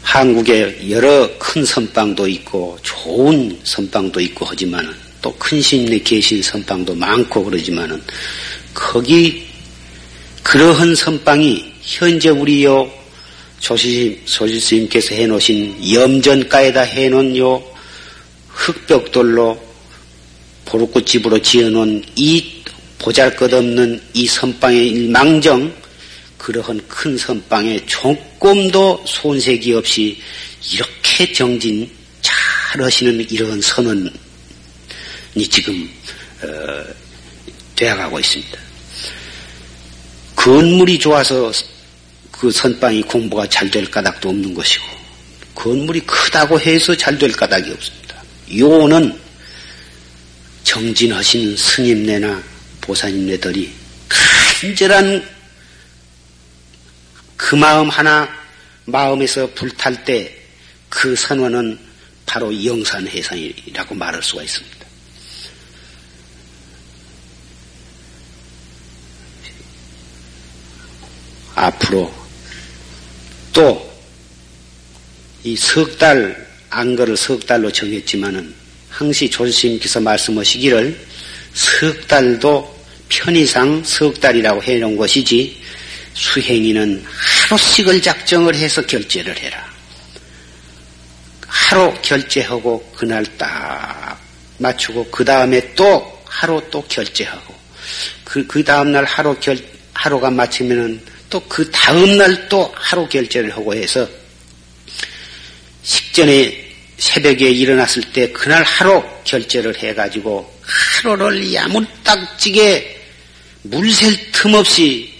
한국에 여러 큰 선방도 있고 좋은 선방도 있고 하지만 또큰 스님네 계신 선방도 많고 그러지만은 거기 그러한 선방이 현재 우리 요 조시, 조시스님께서 해놓으신 염전가에다 해놓은 요 흙벽돌로 보루꽃집으로 지어놓은 이 보잘것없는 이 선방의 일망정 그러한 큰 선방에 조금도 손색이 없이 이렇게 정진 잘 하시는 이런 선언이 지금 어, 되어가고 있습니다. 건물이 좋아서 그 선방이 공부가 잘 될 까닭도 없는 것이고 건물이 크다고 해서 잘 될 까닭이 없습니다. 요는 정진하신 스님네나 보사님네들이 간절한 그 마음 하나 마음에서 불탈 때 그 선원은 바로 영산해상이라고 말할 수가 있습니다. 앞으로 또 이 석 달, 안거를 석 달로 정했지만은 항시 조실님께서 말씀하시기를 석 달도 편의상 석 달이라고 해놓은 것이지 수행이는 하루씩을 작정을 해서 결제를 해라. 하루 결제하고 그날 딱 맞추고 그 다음에 또 하루 또 결제하고 그, 그 다음날 하루 결, 하루가 마치면은 또 그 다음날 또 하루 결제를 하고 해서 식전에 새벽에 일어났을 때 그날 하루 결제를 해가지고 하루를 야무딱지게 물샐 틈 없이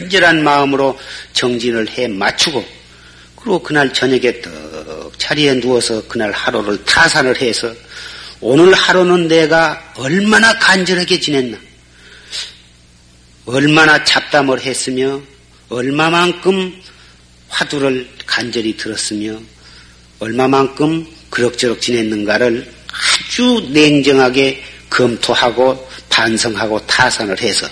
간절한 마음으로 정진을 해 맞추고 그리고 그날 저녁에 떡 자리에 누워서 그날 하루를 타산을 해서 오늘 하루는 내가 얼마나 간절하게 지냈나? 얼마나 잡담을 했으며 얼마만큼 화두를 간절히 들었으며 얼마만큼 그럭저럭 지냈는가를 아주 냉정하게 검토하고 반성하고 타산을 해서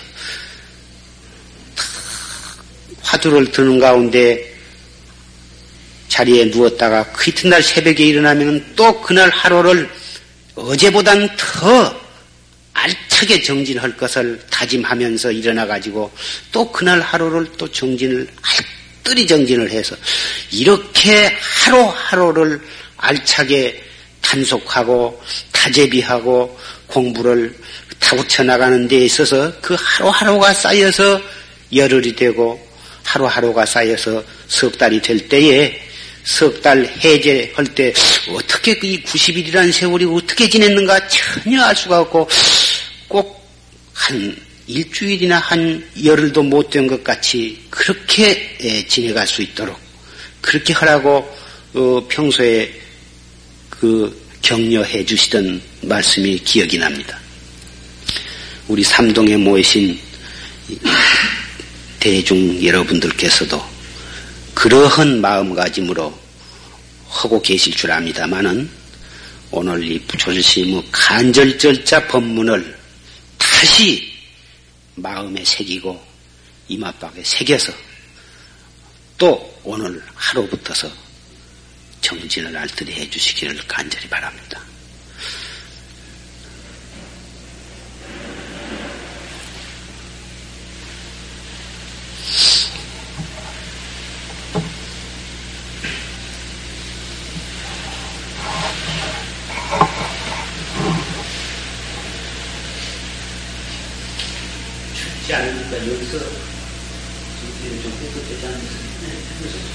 화두를 드는 가운데 자리에 누웠다가 그 이튿날 새벽에 일어나면 또 그날 하루를 어제보단 더 알차게 정진할 것을 다짐하면서 일어나 가지고 또 그날 하루를 또 정진을 알뜰히 정진을 해서 이렇게 하루하루를 알차게 단속하고 타제비하고 공부를 타고쳐 나가는 데 있어서 그 하루하루가 쌓여서 열흘이 되고 하루하루가 쌓여서 석 달이 될 때에 석 달 해제할 때 어떻게 이 90일이라는 세월이 어떻게 지냈는가 전혀 알 수가 없고 꼭 한 일주일이나 한 열흘도 못 된 것 같이 그렇게 지내갈 수 있도록 그렇게 하라고 어, 평소에 그 격려해 주시던 말씀이 기억이 납니다. 우리 삼동에 모이신 대중 여러분들께서도 그러한 마음가짐으로 하고 계실 줄 압니다만은 오늘 이 조실심의 간절절자 법문을 다시 마음에 새기고 이마박에 새겨서 또 오늘 하루부터서 정진을 알뜰히 해주시기를 간절히 바랍니다. 춥지 않으니까 여기서 좀 해도 되지 않습니까?